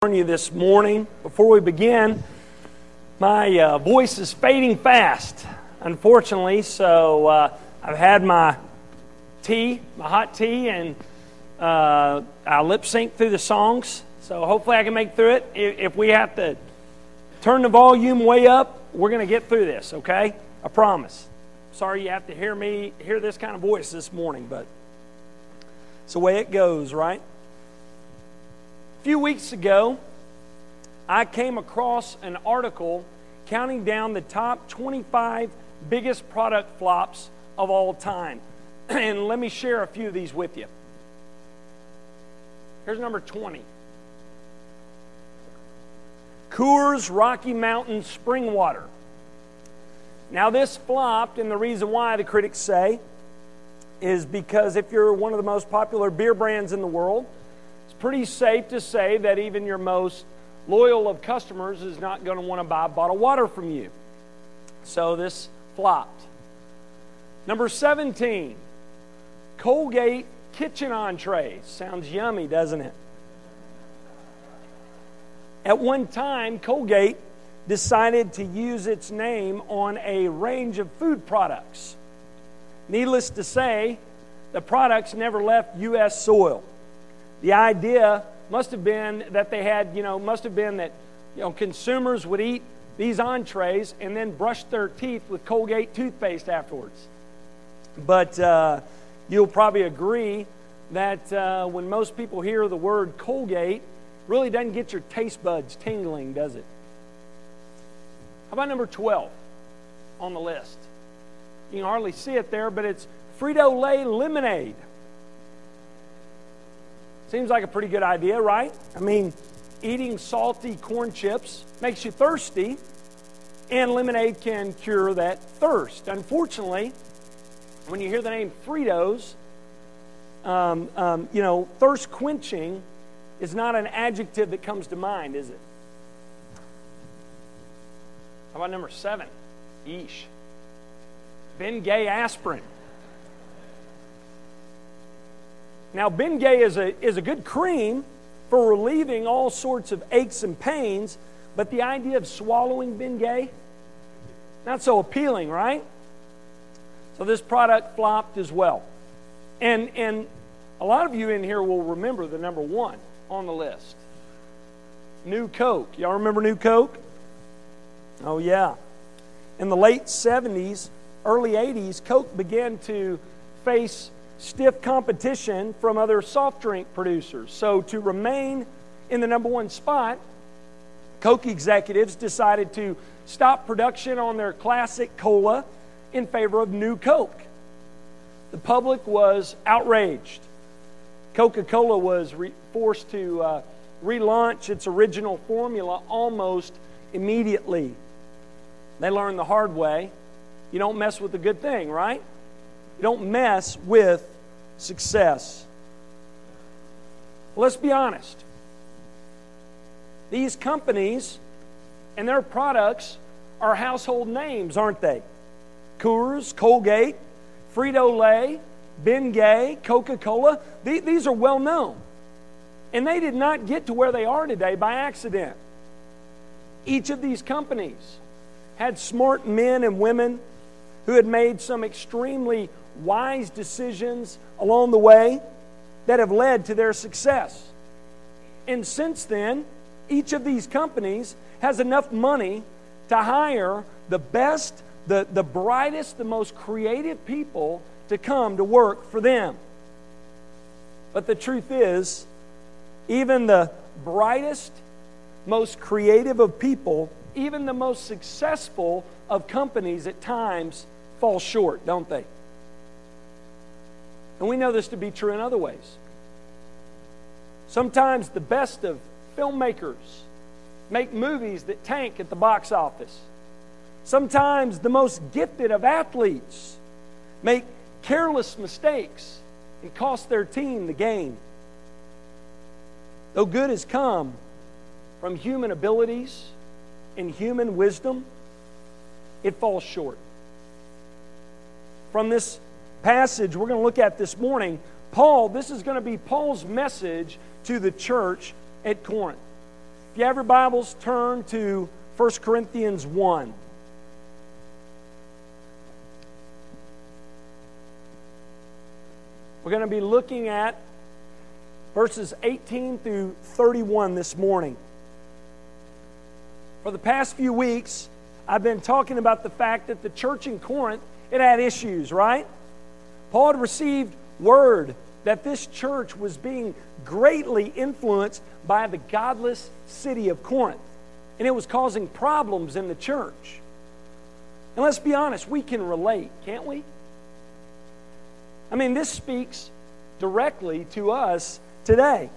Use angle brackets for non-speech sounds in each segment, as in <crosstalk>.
warn you this morning before we begin my uh, voice is fading fast unfortunately so uh, i've had my tea my hot tea and uh, i lip sync through the songs so hopefully i can make through it. If, if we have to turn the volume way up we're going to get through this okay? I promise. Sorry you have to hear me hear this kind of voice this morning but it's the way it goes right few weeks ago, I came across an article counting down the top 25 biggest product flops of all time. <clears throat> and let me share a few of these with you. Here's number 20 Coors Rocky Mountain Spring Water. Now, this flopped, and the reason why the critics say is because if you're one of the most popular beer brands in the world, pretty safe to say that even your most loyal of customers is not going to want to buy a bottle of water from you. So this flopped. Number 17, Colgate kitchen entrees. Sounds yummy, doesn't it? At one time, Colgate decided to use its name on a range of food products. Needless to say, the products never left U.S. soil. The idea must have been that they had, you know, must have been that, you know, consumers would eat these entrees and then brush their teeth with Colgate toothpaste afterwards. But uh, you'll probably agree that uh, when most people hear the word Colgate, really doesn't get your taste buds tingling, does it? How about number 12 on the list? You can hardly see it there, but it's Frito Lay lemonade. Seems like a pretty good idea, right? I mean, eating salty corn chips makes you thirsty, and lemonade can cure that thirst. Unfortunately, when you hear the name Fritos, um, um, you know, thirst quenching is not an adjective that comes to mind, is it? How about number seven? Yeesh. Bengay aspirin. Now, Bengay is a, is a good cream for relieving all sorts of aches and pains, but the idea of swallowing Bengay, not so appealing, right? So this product flopped as well. And, and a lot of you in here will remember the number one on the list New Coke. Y'all remember New Coke? Oh, yeah. In the late 70s, early 80s, Coke began to face stiff competition from other soft drink producers. So, to remain in the number one spot, Coke executives decided to stop production on their classic cola in favor of new Coke. The public was outraged. Coca Cola was re- forced to uh, relaunch its original formula almost immediately. They learned the hard way you don't mess with a good thing, right? You don't mess with success. Let's be honest. These companies and their products are household names, aren't they? Coors, Colgate, Frito Lay, Bengay, Coca Cola. These are well known. And they did not get to where they are today by accident. Each of these companies had smart men and women who had made some extremely wise decisions along the way that have led to their success. And since then, each of these companies has enough money to hire the best, the, the brightest, the most creative people to come to work for them. But the truth is, even the brightest, most creative of people, even the most successful of companies at times fall short, don't they? And we know this to be true in other ways. Sometimes the best of filmmakers make movies that tank at the box office. Sometimes the most gifted of athletes make careless mistakes and cost their team the game. Though good has come from human abilities and human wisdom, it falls short from this passage we're going to look at this morning, Paul, this is going to be Paul's message to the church at Corinth. If you have your Bibles, turn to 1 Corinthians 1. We're going to be looking at verses 18 through 31 this morning. For the past few weeks, I've been talking about the fact that the church in Corinth, it had issues, right? Paul had received word that this church was being greatly influenced by the godless city of Corinth. And it was causing problems in the church. And let's be honest, we can relate, can't we? I mean, this speaks directly to us today.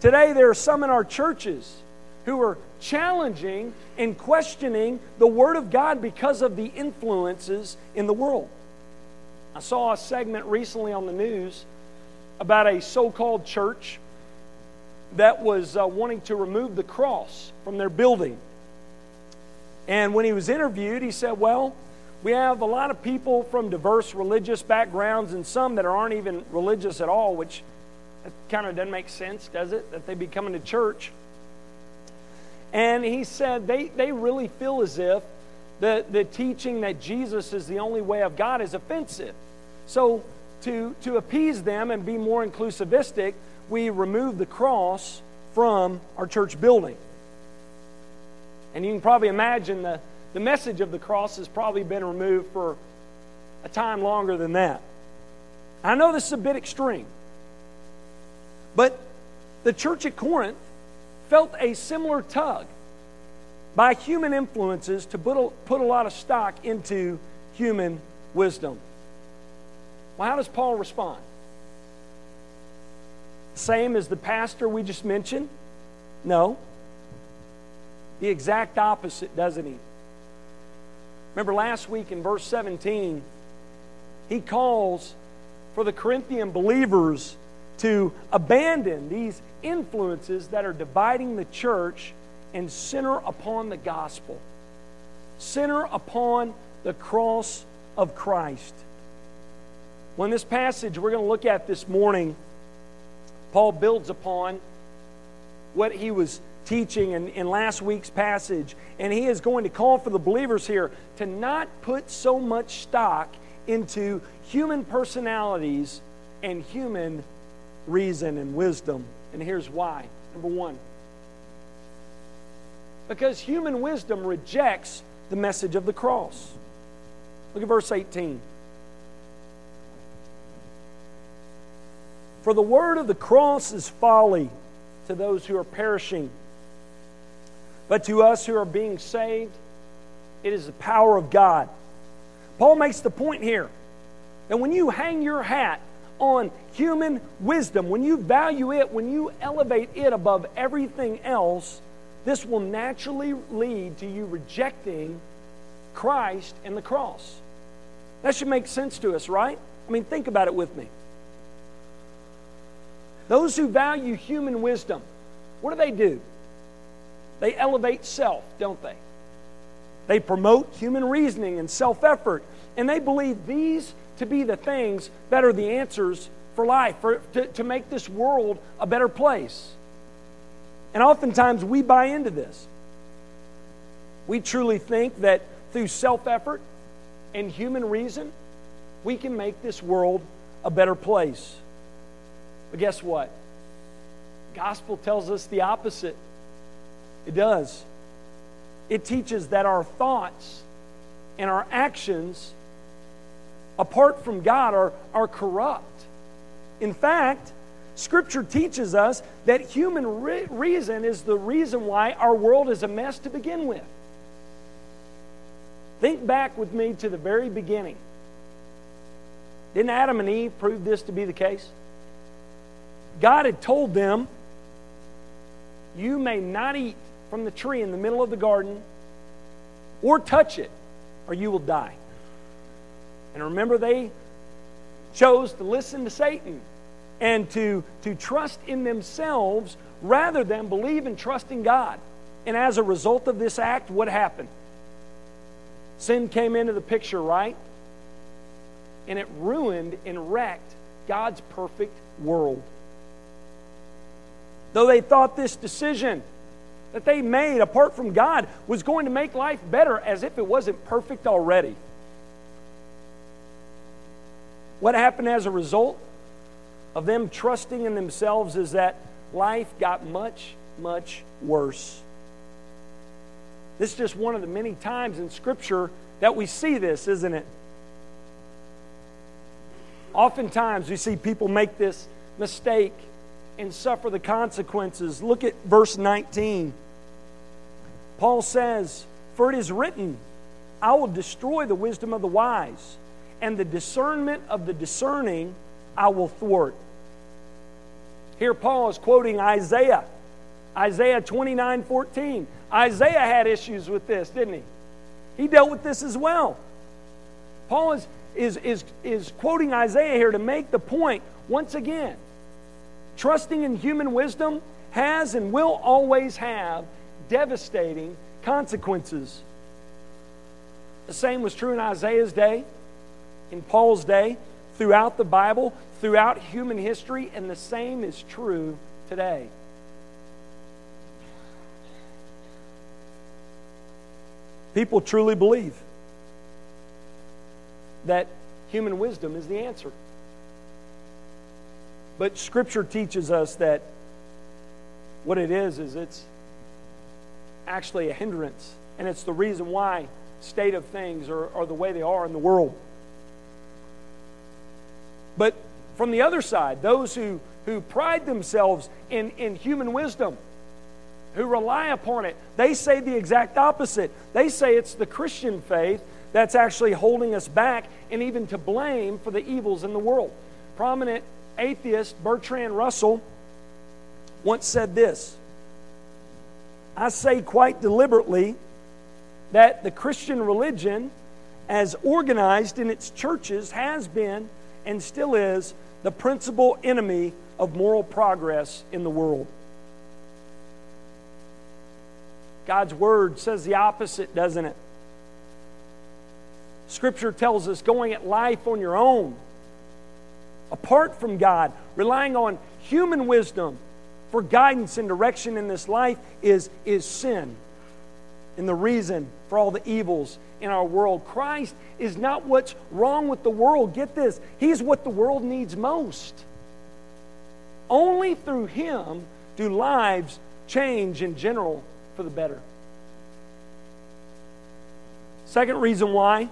Today, there are some in our churches who are challenging and questioning the Word of God because of the influences in the world. I saw a segment recently on the news about a so called church that was uh, wanting to remove the cross from their building. And when he was interviewed, he said, Well, we have a lot of people from diverse religious backgrounds and some that aren't even religious at all, which kind of doesn't make sense, does it? That they be coming to church. And he said they, they really feel as if the, the teaching that Jesus is the only way of God is offensive. So, to, to appease them and be more inclusivistic, we remove the cross from our church building. And you can probably imagine the, the message of the cross has probably been removed for a time longer than that. I know this is a bit extreme, but the church at Corinth felt a similar tug by human influences to put a, put a lot of stock into human wisdom. Well, how does Paul respond? Same as the pastor we just mentioned? No. The exact opposite, doesn't he? Remember last week in verse 17, he calls for the Corinthian believers to abandon these influences that are dividing the church and center upon the gospel. Center upon the cross of Christ. When this passage we're going to look at this morning, Paul builds upon what he was teaching in, in last week's passage. And he is going to call for the believers here to not put so much stock into human personalities and human reason and wisdom. And here's why. Number one, because human wisdom rejects the message of the cross. Look at verse 18. For the word of the cross is folly to those who are perishing but to us who are being saved, it is the power of God. Paul makes the point here that when you hang your hat on human wisdom, when you value it, when you elevate it above everything else, this will naturally lead to you rejecting Christ and the cross. That should make sense to us, right? I mean, think about it with me. Those who value human wisdom, what do they do? They elevate self, don't they? They promote human reasoning and self effort, and they believe these to be the things that are the answers for life, for, to, to make this world a better place. And oftentimes we buy into this. We truly think that through self effort and human reason, we can make this world a better place. But guess what? gospel tells us the opposite. It does. It teaches that our thoughts and our actions, apart from God, are, are corrupt. In fact, Scripture teaches us that human re- reason is the reason why our world is a mess to begin with. Think back with me to the very beginning. Didn't Adam and Eve prove this to be the case? God had told them, You may not eat from the tree in the middle of the garden or touch it, or you will die. And remember, they chose to listen to Satan and to, to trust in themselves rather than believe and trust in God. And as a result of this act, what happened? Sin came into the picture, right? And it ruined and wrecked God's perfect world. Though they thought this decision that they made apart from God was going to make life better as if it wasn't perfect already. What happened as a result of them trusting in themselves is that life got much, much worse. This is just one of the many times in Scripture that we see this, isn't it? Oftentimes we see people make this mistake and suffer the consequences. Look at verse 19. Paul says, For it is written, I will destroy the wisdom of the wise, and the discernment of the discerning I will thwart. Here, Paul is quoting Isaiah, Isaiah 29 14. Isaiah had issues with this, didn't he? He dealt with this as well. Paul is, is, is, is quoting Isaiah here to make the point once again trusting in human wisdom has and will always have devastating consequences. The same was true in Isaiah's day, in Paul's day, throughout the Bible, throughout human history, and the same is true today. People truly believe that human wisdom is the answer. But Scripture teaches us that what it is, is it's actually a hindrance. And it's the reason why state of things are, are the way they are in the world. But from the other side, those who, who pride themselves in, in human wisdom, who rely upon it, they say the exact opposite. They say it's the Christian faith that's actually holding us back and even to blame for the evils in the world. Prominent atheist Bertrand Russell once said this I say quite deliberately that the Christian religion, as organized in its churches, has been and still is the principal enemy of moral progress in the world. God's word says the opposite, doesn't it? Scripture tells us going at life on your own, apart from God, relying on human wisdom for guidance and direction in this life is, is sin and the reason for all the evils in our world. Christ is not what's wrong with the world. Get this, He's what the world needs most. Only through Him do lives change in general for the better. Second reason why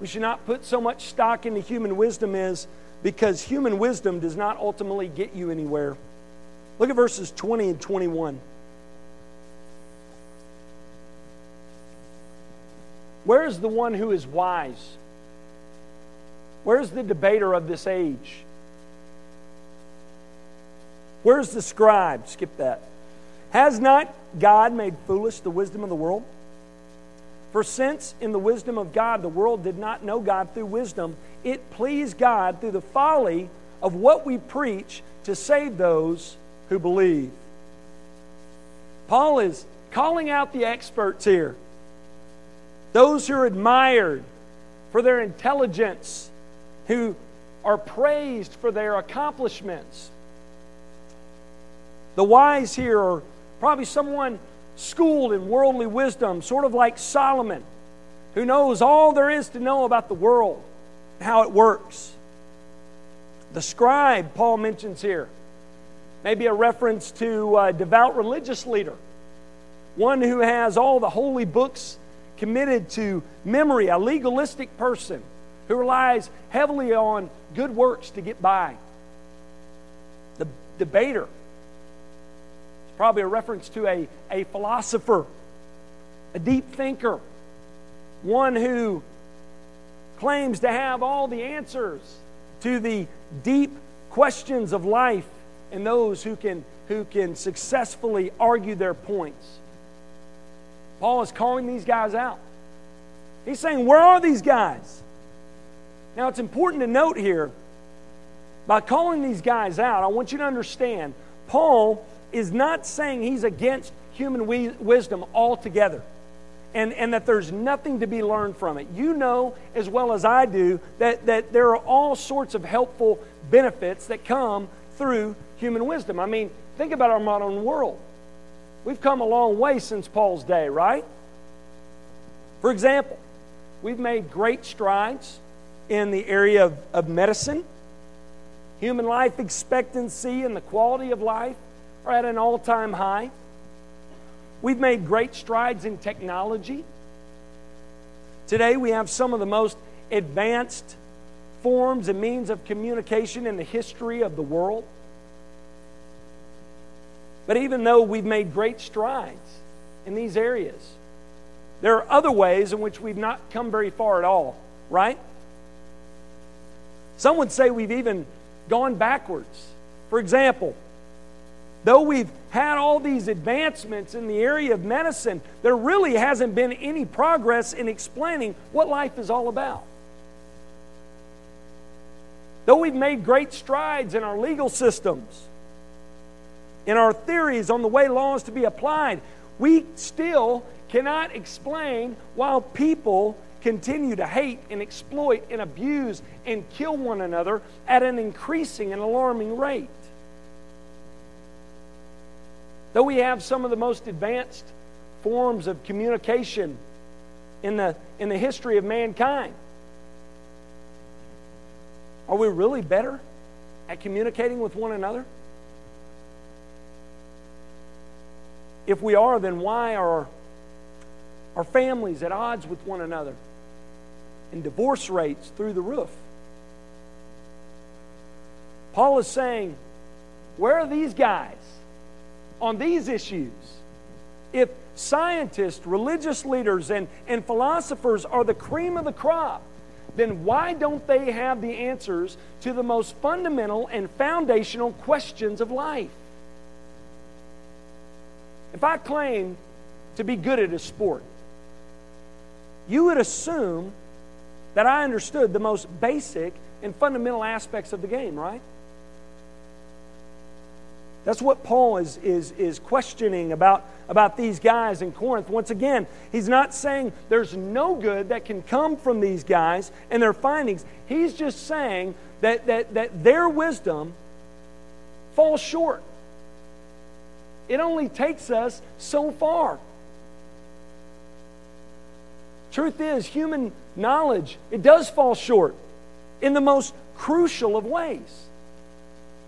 we should not put so much stock into human wisdom is because human wisdom does not ultimately get you anywhere. Look at verses 20 and 21. Where is the one who is wise? Where's the debater of this age? Where's the scribe? Skip that. Has not God made foolish the wisdom of the world? For since in the wisdom of God the world did not know God through wisdom, it pleased God through the folly of what we preach to save those who believe. Paul is calling out the experts here those who are admired for their intelligence, who are praised for their accomplishments. The wise here are probably someone schooled in worldly wisdom, sort of like Solomon, who knows all there is to know about the world, how it works. The scribe, Paul mentions here, maybe a reference to a devout religious leader, one who has all the holy books committed to memory, a legalistic person who relies heavily on good works to get by. The debater is probably a reference to a, a philosopher, a deep thinker, one who claims to have all the answers to the deep questions of life and those who can, who can successfully argue their points. Paul is calling these guys out. He's saying, Where are these guys? Now, it's important to note here, by calling these guys out, I want you to understand, Paul is not saying he's against human wisdom altogether. And, and that there's nothing to be learned from it. You know as well as I do that, that there are all sorts of helpful benefits that come through human wisdom. I mean, think about our modern world. We've come a long way since Paul's day, right? For example, we've made great strides in the area of, of medicine. Human life expectancy and the quality of life are at an all time high. We've made great strides in technology. Today, we have some of the most advanced forms and means of communication in the history of the world. But even though we've made great strides in these areas, there are other ways in which we've not come very far at all, right? Some would say we've even gone backwards. For example, though we've had all these advancements in the area of medicine, there really hasn't been any progress in explaining what life is all about. Though we've made great strides in our legal systems, in our theories on the way laws to be applied, we still cannot explain why people continue to hate and exploit and abuse and kill one another at an increasing and alarming rate. Though we have some of the most advanced forms of communication in the, in the history of mankind, are we really better at communicating with one another? If we are, then why are our families at odds with one another? and divorce rates through the roof. Paul is saying, Where are these guys on these issues? If scientists, religious leaders, and, and philosophers are the cream of the crop, then why don't they have the answers to the most fundamental and foundational questions of life? If I claim to be good at a sport, you would assume that I understood the most basic and fundamental aspects of the game, right? That's what Paul is, is, is questioning about, about these guys in Corinth. Once again, he's not saying there's no good that can come from these guys and their findings. He's just saying that, that, that their wisdom falls short. It only takes us so far. Truth is, human knowledge, it does fall short in the most crucial of ways.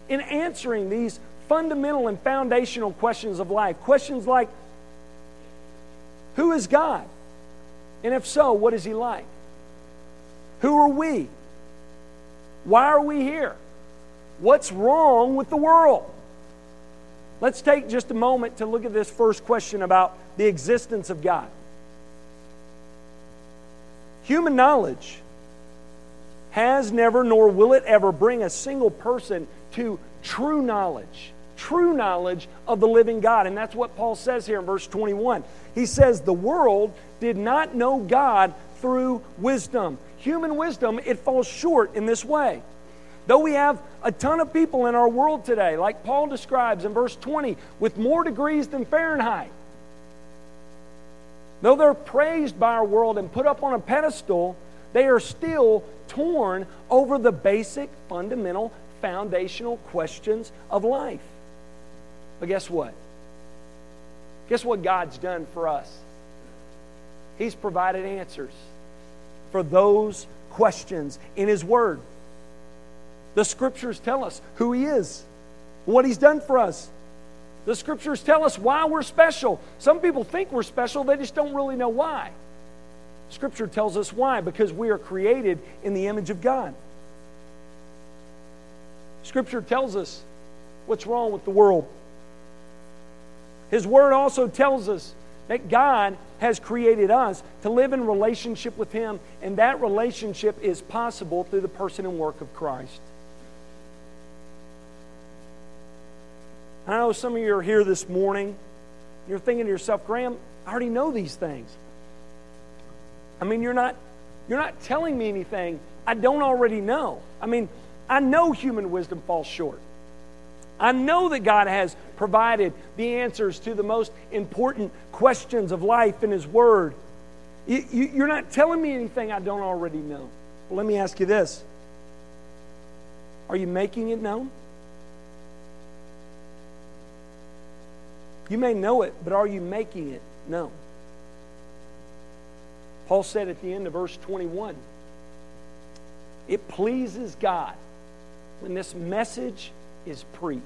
In answering these fundamental and foundational questions of life, questions like Who is God? And if so, what is He like? Who are we? Why are we here? What's wrong with the world? Let's take just a moment to look at this first question about the existence of God. Human knowledge has never, nor will it ever, bring a single person to true knowledge, true knowledge of the living God. And that's what Paul says here in verse 21. He says, The world did not know God through wisdom. Human wisdom, it falls short in this way. Though we have a ton of people in our world today, like Paul describes in verse 20, with more degrees than Fahrenheit, Though they're praised by our world and put up on a pedestal, they are still torn over the basic, fundamental, foundational questions of life. But guess what? Guess what God's done for us? He's provided answers for those questions in His Word. The Scriptures tell us who He is, what He's done for us. The scriptures tell us why we're special. Some people think we're special, they just don't really know why. Scripture tells us why because we are created in the image of God. Scripture tells us what's wrong with the world. His word also tells us that God has created us to live in relationship with Him, and that relationship is possible through the person and work of Christ. I know some of you are here this morning. You're thinking to yourself, Graham, I already know these things. I mean, you're not, you're not telling me anything I don't already know. I mean, I know human wisdom falls short. I know that God has provided the answers to the most important questions of life in His Word. You, are not telling me anything I don't already know. Well, let me ask you this Are you making it known? You may know it, but are you making it known? Paul said at the end of verse 21 it pleases God when this message is preached.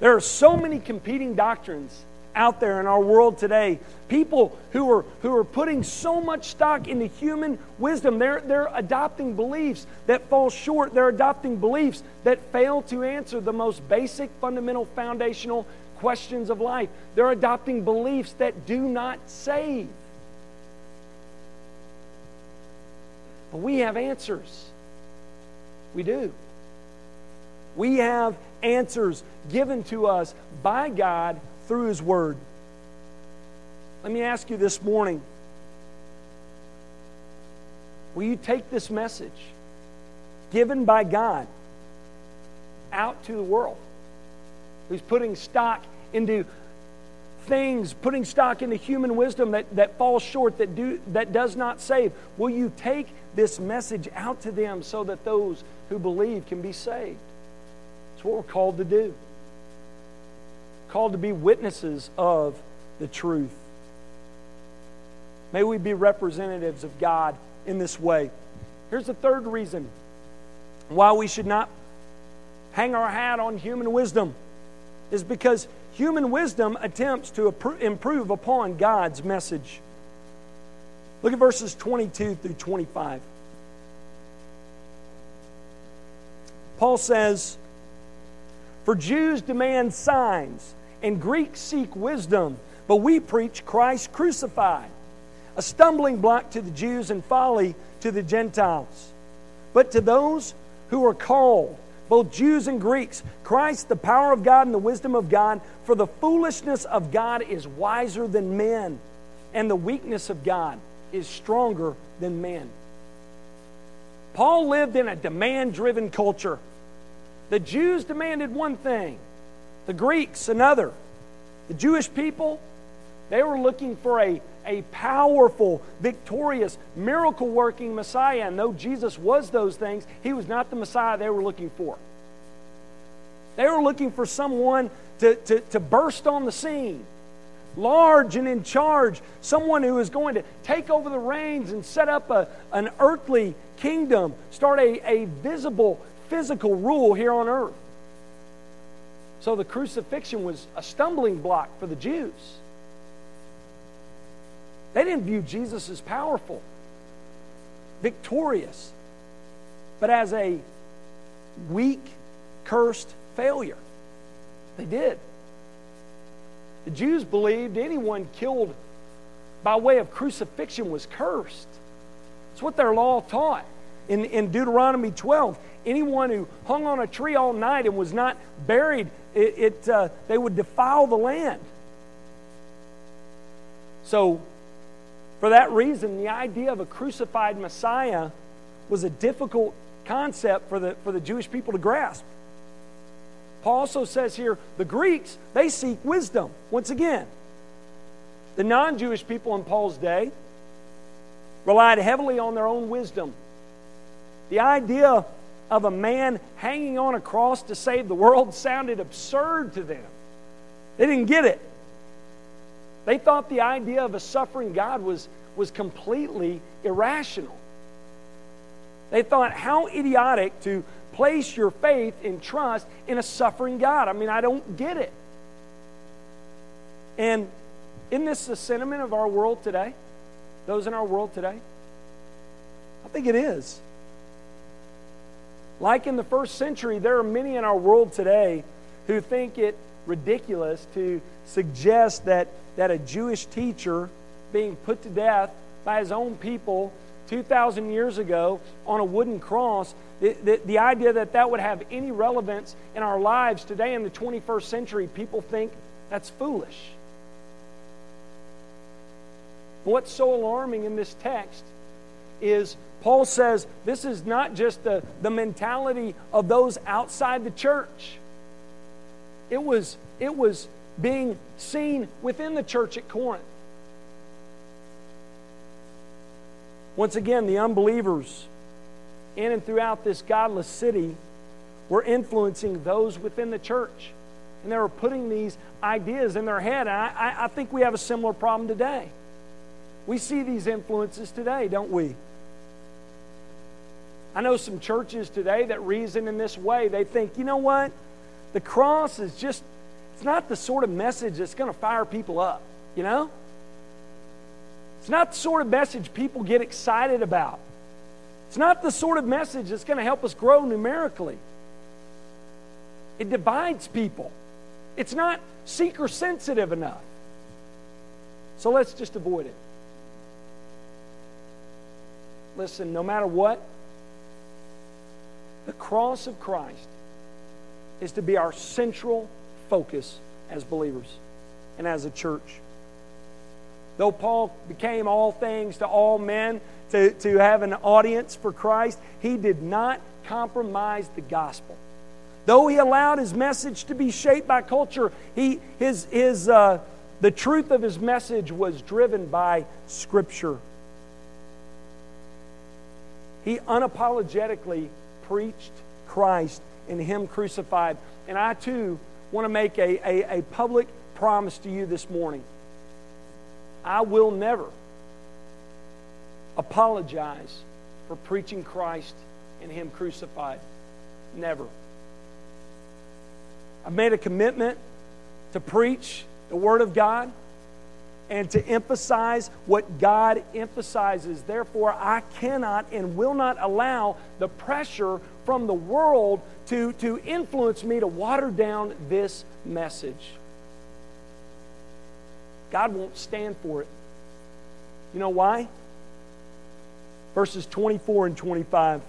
There are so many competing doctrines out there in our world today. People who are, who are putting so much stock into human wisdom, they're, they're adopting beliefs that fall short. They're adopting beliefs that fail to answer the most basic, fundamental, foundational questions of life. They're adopting beliefs that do not save. But we have answers. We do. We have answers given to us by God through His Word. Let me ask you this morning will you take this message given by God out to the world who's putting stock into things, putting stock into human wisdom that, that falls short, that, do, that does not save? Will you take this message out to them so that those who believe can be saved? It's what we're called to do called to be witnesses of the truth. May we be representatives of God in this way. Here's the third reason why we should not hang our hat on human wisdom is because human wisdom attempts to improve upon God's message. Look at verses 22 through 25. Paul says, For Jews demand signs and Greeks seek wisdom, but we preach Christ crucified, a stumbling block to the Jews and folly to the Gentiles. But to those who are called, both Jews and Greeks, Christ, the power of God and the wisdom of God, for the foolishness of God is wiser than men, and the weakness of God is stronger than men. Paul lived in a demand driven culture. The Jews demanded one thing, the Greeks, another. The Jewish people, they were looking for a, a powerful, victorious, miracle working Messiah. And though Jesus was those things, he was not the Messiah they were looking for. They were looking for someone to, to, to burst on the scene, large and in charge, someone who is going to take over the reins and set up a, an earthly kingdom, start a, a visible, physical rule here on earth. So the crucifixion was a stumbling block for the Jews. They didn't view Jesus as powerful, victorious, but as a weak, cursed failure. They did. The Jews believed anyone killed by way of crucifixion was cursed. It's what their law taught. In, in Deuteronomy 12, anyone who hung on a tree all night and was not buried it, it uh, they would defile the land. So, for that reason, the idea of a crucified Messiah was a difficult concept for the, for the Jewish people to grasp. Paul also says here the Greeks, they seek wisdom. Once again, the non Jewish people in Paul's day relied heavily on their own wisdom. The idea of a man hanging on a cross to save the world sounded absurd to them. They didn't get it. They thought the idea of a suffering God was, was completely irrational. They thought, how idiotic to place your faith and trust in a suffering God. I mean, I don't get it. And isn't this the sentiment of our world today? Those in our world today? I think it is. Like in the first century, there are many in our world today who think it ridiculous to suggest that, that a Jewish teacher being put to death by his own people 2,000 years ago on a wooden cross, the, the, the, idea that that would have any relevance in our lives today in the 21st century, people think that's foolish. What's so alarming in this text is Paul says this is not just the, the mentality of those outside the church. It was, it was being seen within the church at Corinth. Once again, the unbelievers in and throughout this godless city were influencing those within the church. and they were putting these ideas in their head. And I, I think we have a similar problem today. We see these influences today, don't we? I know some churches today that reason in this way. They think, you know what? The cross is just, it's not the sort of message that's going to fire people up, you know? It's not the sort of message people get excited about. It's not the sort of message that's going to help us grow numerically. It divides people. It's not seeker sensitive enough. So let's just avoid it. Listen, no matter what, the cross of Christ is to be our central focus as believers and as a church. Though Paul became all things to all men to, to have an audience for Christ, he did not compromise the gospel. Though he allowed his message to be shaped by culture, he, his, his, uh, the truth of his message was driven by Scripture. He unapologetically preached Christ and Him crucified. And I too want to make a, a, a public promise to you this morning. I will never apologize for preaching Christ and Him crucified. Never. I've made a commitment to preach the Word of God and to emphasize what God emphasizes. Therefore, I cannot and will not allow the pressure from the world to, to influence me to water down this message. God won't stand for it. You know why? Verses 24 and 25.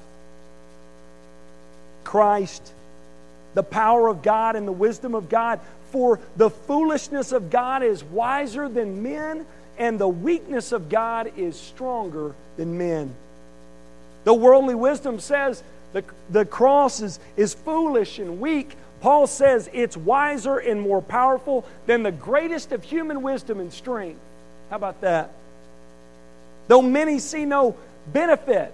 Christ the power of God and the wisdom of God. For the foolishness of God is wiser than men, and the weakness of God is stronger than men. The worldly wisdom says the, the cross is, is foolish and weak. Paul says it's wiser and more powerful than the greatest of human wisdom and strength. How about that? Though many see no benefit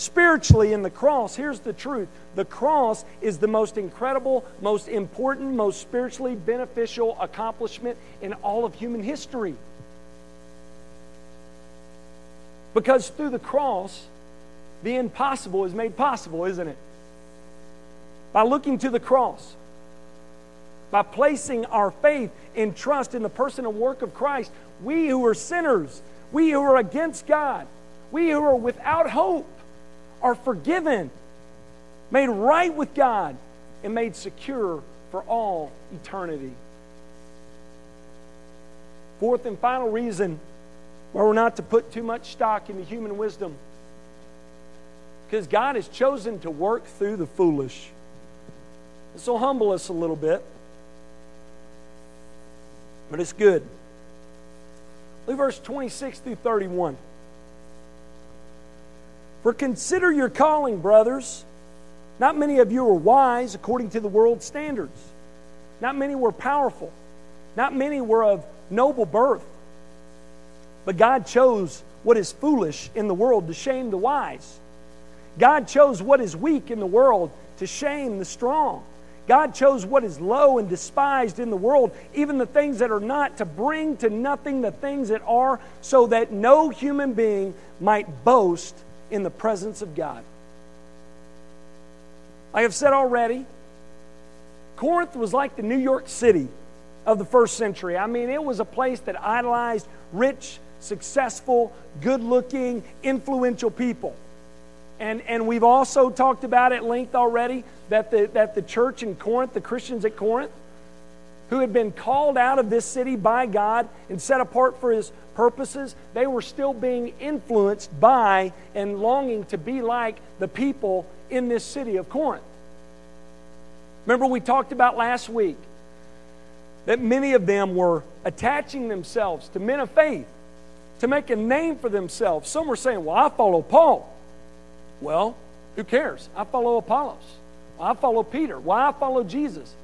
spiritually in the cross, here's the truth the cross is the most incredible, most important, most spiritually beneficial accomplishment in all of human history. Because through the cross, the impossible is made possible, isn't it? By looking to the cross, by placing our faith and trust in the person and work of Christ, we who are sinners, we who are against God, we who are without hope, are forgiven made right with God, and made secure for all eternity. Fourth and final reason why we're not to put too much stock into human wisdom because God has chosen to work through the foolish. This will humble us a little bit, but it's good. Look verse 26 through 31. For consider your calling, brothers. Not many of you were wise according to the world's standards. Not many were powerful. Not many were of noble birth. But God chose what is foolish in the world to shame the wise. God chose what is weak in the world to shame the strong. God chose what is low and despised in the world, even the things that are not, to bring to nothing the things that are, so that no human being might boast in the presence of God. I have said already, Corinth was like the New York City of the first century. I mean, it was a place that idolized rich, successful, good looking, influential people. And, and we've also talked about at length already that the, that the church in Corinth, the Christians at Corinth, who had been called out of this city by God and set apart for his purposes, they were still being influenced by and longing to be like the people in this city of Corinth. Remember, we talked about last week that many of them were attaching themselves to men of faith to make a name for themselves. Some were saying, Well, I follow Paul. Well, who cares? I follow Apollos. Well, I follow Peter. Why well, I follow Jesus.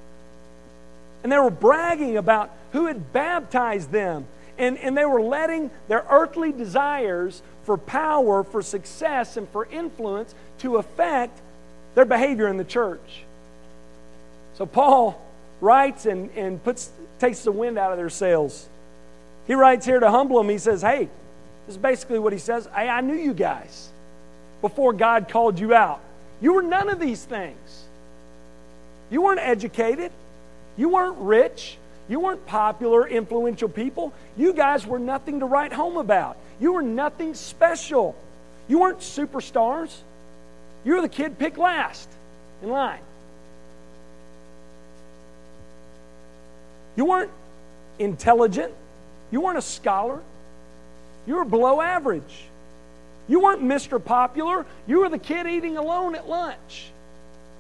And they were bragging about who had baptized them. And, and they were letting their earthly desires for power, for success, and for influence to affect their behavior in the church. So Paul writes and, and puts, takes the wind out of their sails. He writes here to humble them. He says, Hey, this is basically what he says. Hey, I knew you guys before God called you out. You were none of these things. You weren't educated. You weren't rich. You weren't popular, influential people. You guys were nothing to write home about. You were nothing special. You weren't superstars. You were the kid picked last in line. You weren't intelligent. You weren't a scholar. You were below average. You weren't Mr. Popular. You were the kid eating alone at lunch.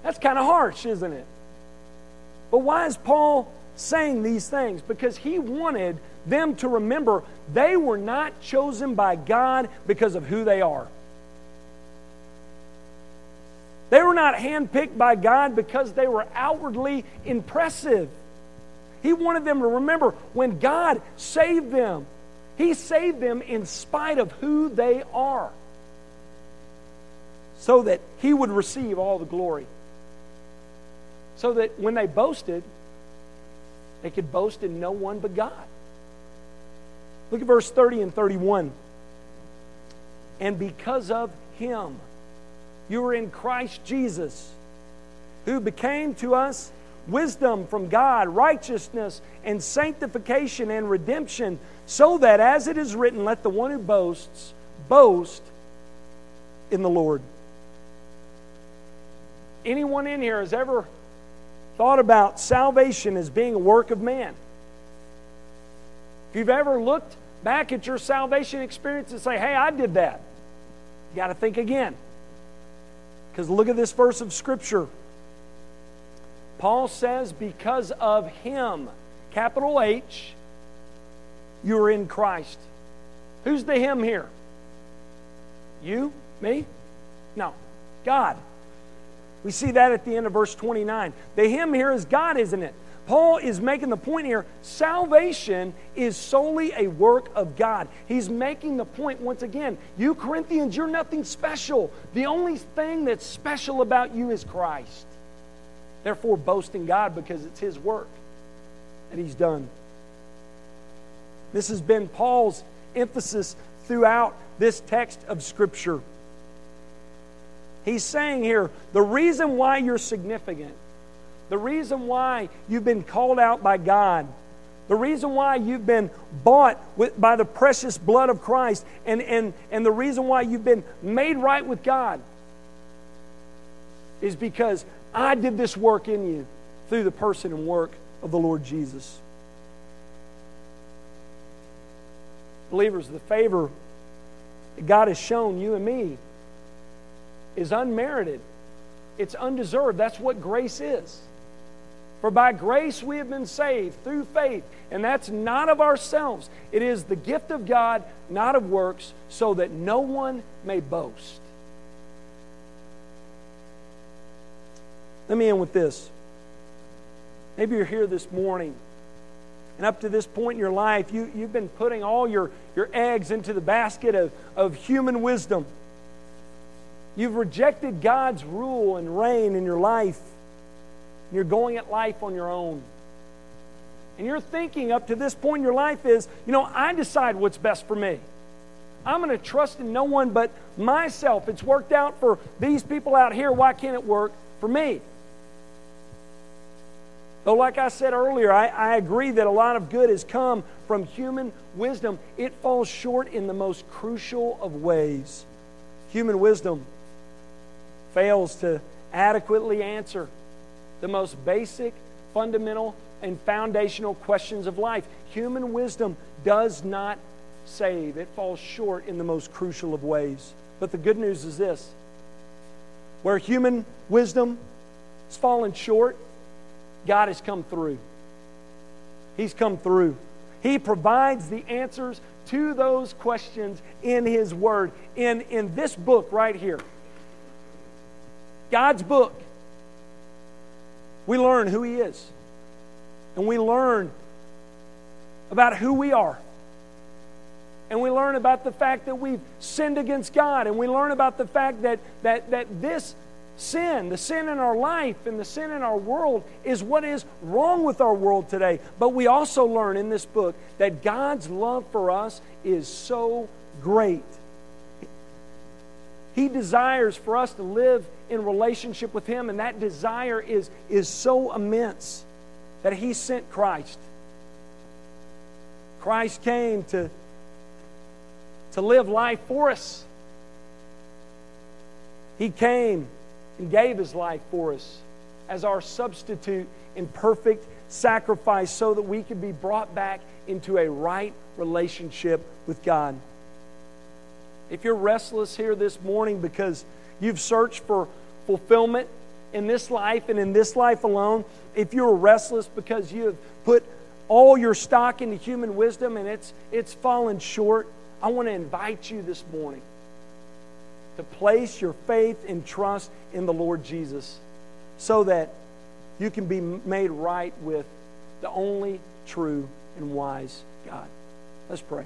That's kind of harsh, isn't it? But why is Paul saying these things? Because he wanted them to remember they were not chosen by God because of who they are. They were not handpicked by God because they were outwardly impressive. He wanted them to remember when God saved them, He saved them in spite of who they are, so that He would receive all the glory. So that when they boasted, they could boast in no one but God. Look at verse 30 and 31. And because of Him, you are in Christ Jesus, who became to us wisdom from God, righteousness and sanctification and redemption, so that as it is written, let the one who boasts boast in the Lord. Anyone in here has ever thought about salvation as being a work of man? If you've ever looked back at your salvation experience and say, hey, I did that, you got to think again. Because look at this verse of Scripture. Paul says, because of him, capital H, you're in Christ. Who's the him here? You? Me? No. God. We see that at the end of verse 29. The him here is God, isn't it? Paul is making the point here salvation is solely a work of God. He's making the point once again. You Corinthians, you're nothing special. The only thing that's special about you is Christ. Therefore, boast in God because it's His work that He's done. This has been Paul's emphasis throughout this text of Scripture. He's saying here the reason why you're significant the reason why you've been called out by God, the reason why you've been bought with, by the precious blood of Christ, and, and, and the reason why you've been made right with God is because I did this work in you through the person and work of the Lord Jesus. Believers, the favor that God has shown you and me is unmerited. It's undeserved. That's what grace is. For by grace we have been saved through faith, and that's not of ourselves. It is the gift of God, not of works, so that no one may boast. Let me end with this. Maybe you're here this morning, and up to this point in your life, you, you've been putting all your, your eggs into the basket of, of human wisdom. You've rejected God's rule and reign in your life. You're going at life on your own. And your thinking up to this point in your life is, you know, I decide what's best for me. I'm going to trust in no one but myself. It's worked out for these people out here. Why can't it work for me? Though, like I said earlier, I, I, agree that a lot of good has come from human wisdom, it falls short in the most crucial of ways. Human wisdom fails to adequately answer the most basic, fundamental, and foundational questions of life. Human wisdom does not save, it falls short in the most crucial of ways. But the good news is this where human wisdom has fallen short, God has come through. He's come through. He provides the answers to those questions in His Word, in, in this book right here. God's book we learn who He is. And we learn about who we are. And we learn about the fact that we've sinned against God. And we learn about the fact that, that, that this sin, the sin in our life and the sin in our world is what is wrong with our world today. But we also learn in this book that God's love for us is so great. He desires for us to live in relationship with Him, and that desire is, is so immense that He sent Christ. Christ came to, to live life for us. He came and gave his life for us as our substitute in perfect sacrifice so that we could be brought back into a right relationship with God. If you're restless here this morning because you've searched for fulfillment in this life and in this life alone, if you're restless because you have put all your stock into human wisdom and it's, it's fallen short, I want to invite you this morning to place your faith and trust in the Lord Jesus so that you can be made right with the only true and wise God. Let's pray.